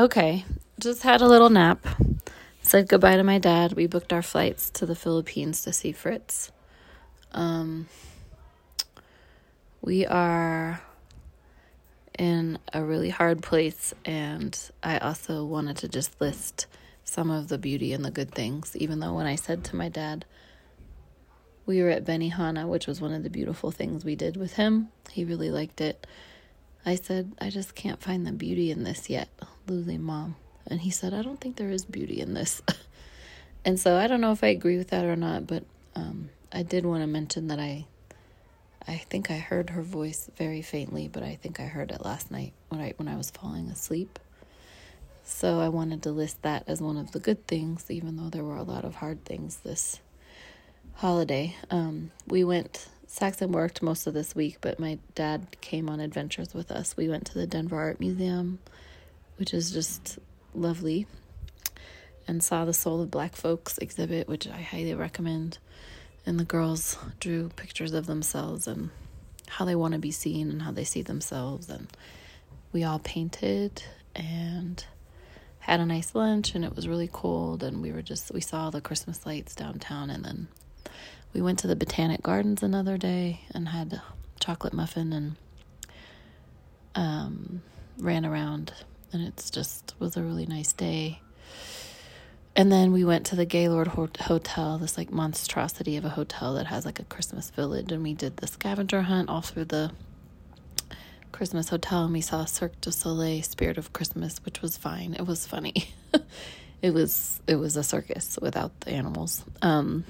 Okay, just had a little nap. Said goodbye to my dad. We booked our flights to the Philippines to see Fritz. Um, we are in a really hard place, and I also wanted to just list some of the beauty and the good things, even though when I said to my dad, we were at Benihana, which was one of the beautiful things we did with him. He really liked it. I said, I just can't find the beauty in this yet, losing mom. And he said, I don't think there is beauty in this. and so I don't know if I agree with that or not, but um, I did want to mention that I I think I heard her voice very faintly, but I think I heard it last night when I when I was falling asleep. So I wanted to list that as one of the good things, even though there were a lot of hard things this holiday. Um, we went Saxon worked most of this week, but my dad came on adventures with us. We went to the Denver Art Museum, which is just lovely, and saw the Soul of Black Folks exhibit, which I highly recommend. And the girls drew pictures of themselves and how they want to be seen and how they see themselves. And we all painted and had a nice lunch, and it was really cold. And we were just, we saw the Christmas lights downtown, and then we went to the Botanic Gardens another day and had chocolate muffin and um, ran around. And it's just was a really nice day. And then we went to the Gaylord Hotel, this like monstrosity of a hotel that has like a Christmas village. And we did the scavenger hunt all through the Christmas hotel. And we saw Cirque du Soleil, Spirit of Christmas, which was fine. It was funny. it was it was a circus without the animals. Um,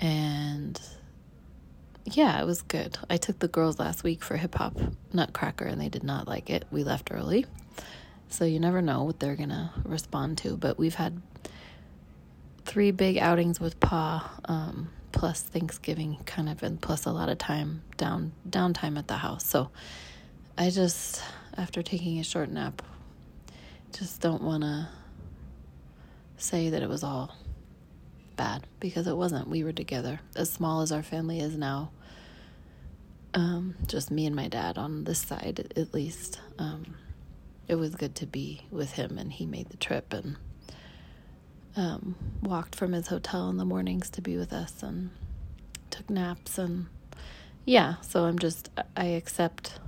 and yeah, it was good. I took the girls last week for hip hop nutcracker and they did not like it. We left early. So you never know what they're going to respond to. But we've had three big outings with Pa, um, plus Thanksgiving kind of, and plus a lot of time down downtime at the house. So I just, after taking a short nap, just don't want to say that it was all bad because it wasn't. We were together, as small as our family is now. Um, just me and my dad on this side, at least. Um, it was good to be with him, and he made the trip and um, walked from his hotel in the mornings to be with us and took naps. And yeah, so I'm just, I accept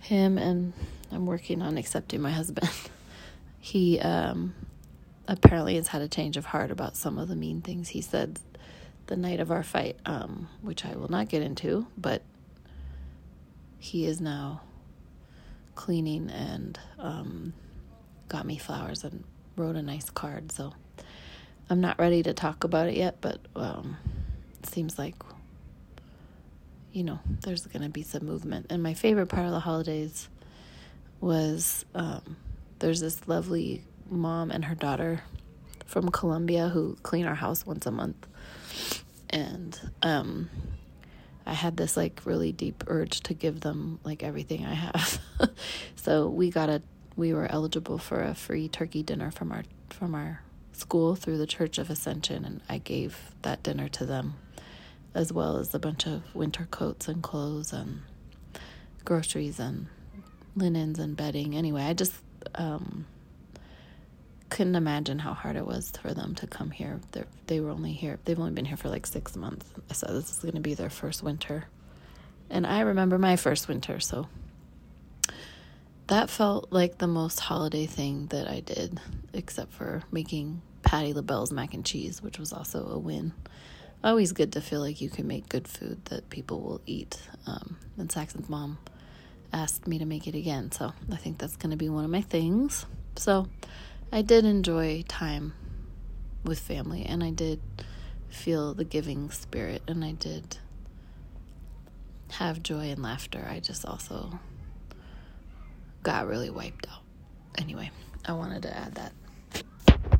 him, and I'm working on accepting my husband. he, um, apparently has had a change of heart about some of the mean things he said the night of our fight, um, which I will not get into, but he is now cleaning and um, got me flowers and wrote a nice card. So I'm not ready to talk about it yet, but um, it seems like, you know, there's going to be some movement. And my favorite part of the holidays was um, there's this lovely mom and her daughter from Colombia who clean our house once a month. And um, I had this like really deep urge to give them like everything I have. so we got a we were eligible for a free turkey dinner from our from our school through the Church of Ascension and I gave that dinner to them as well as a bunch of winter coats and clothes and groceries and linens and bedding. Anyway, I just um, couldn't imagine how hard it was for them to come here. they they were only here, they've only been here for like six months. So this is going to be their first winter. And I remember my first winter, so that felt like the most holiday thing that I did, except for making Patti LaBelle's mac and cheese, which was also a win. Always good to feel like you can make good food that people will eat. Um, and Saxon's mom asked me to make it again, so I think that's going to be one of my things. So I did enjoy time with family and I did feel the giving spirit and I did have joy and laughter. I just also got really wiped out. Anyway, I wanted to add that.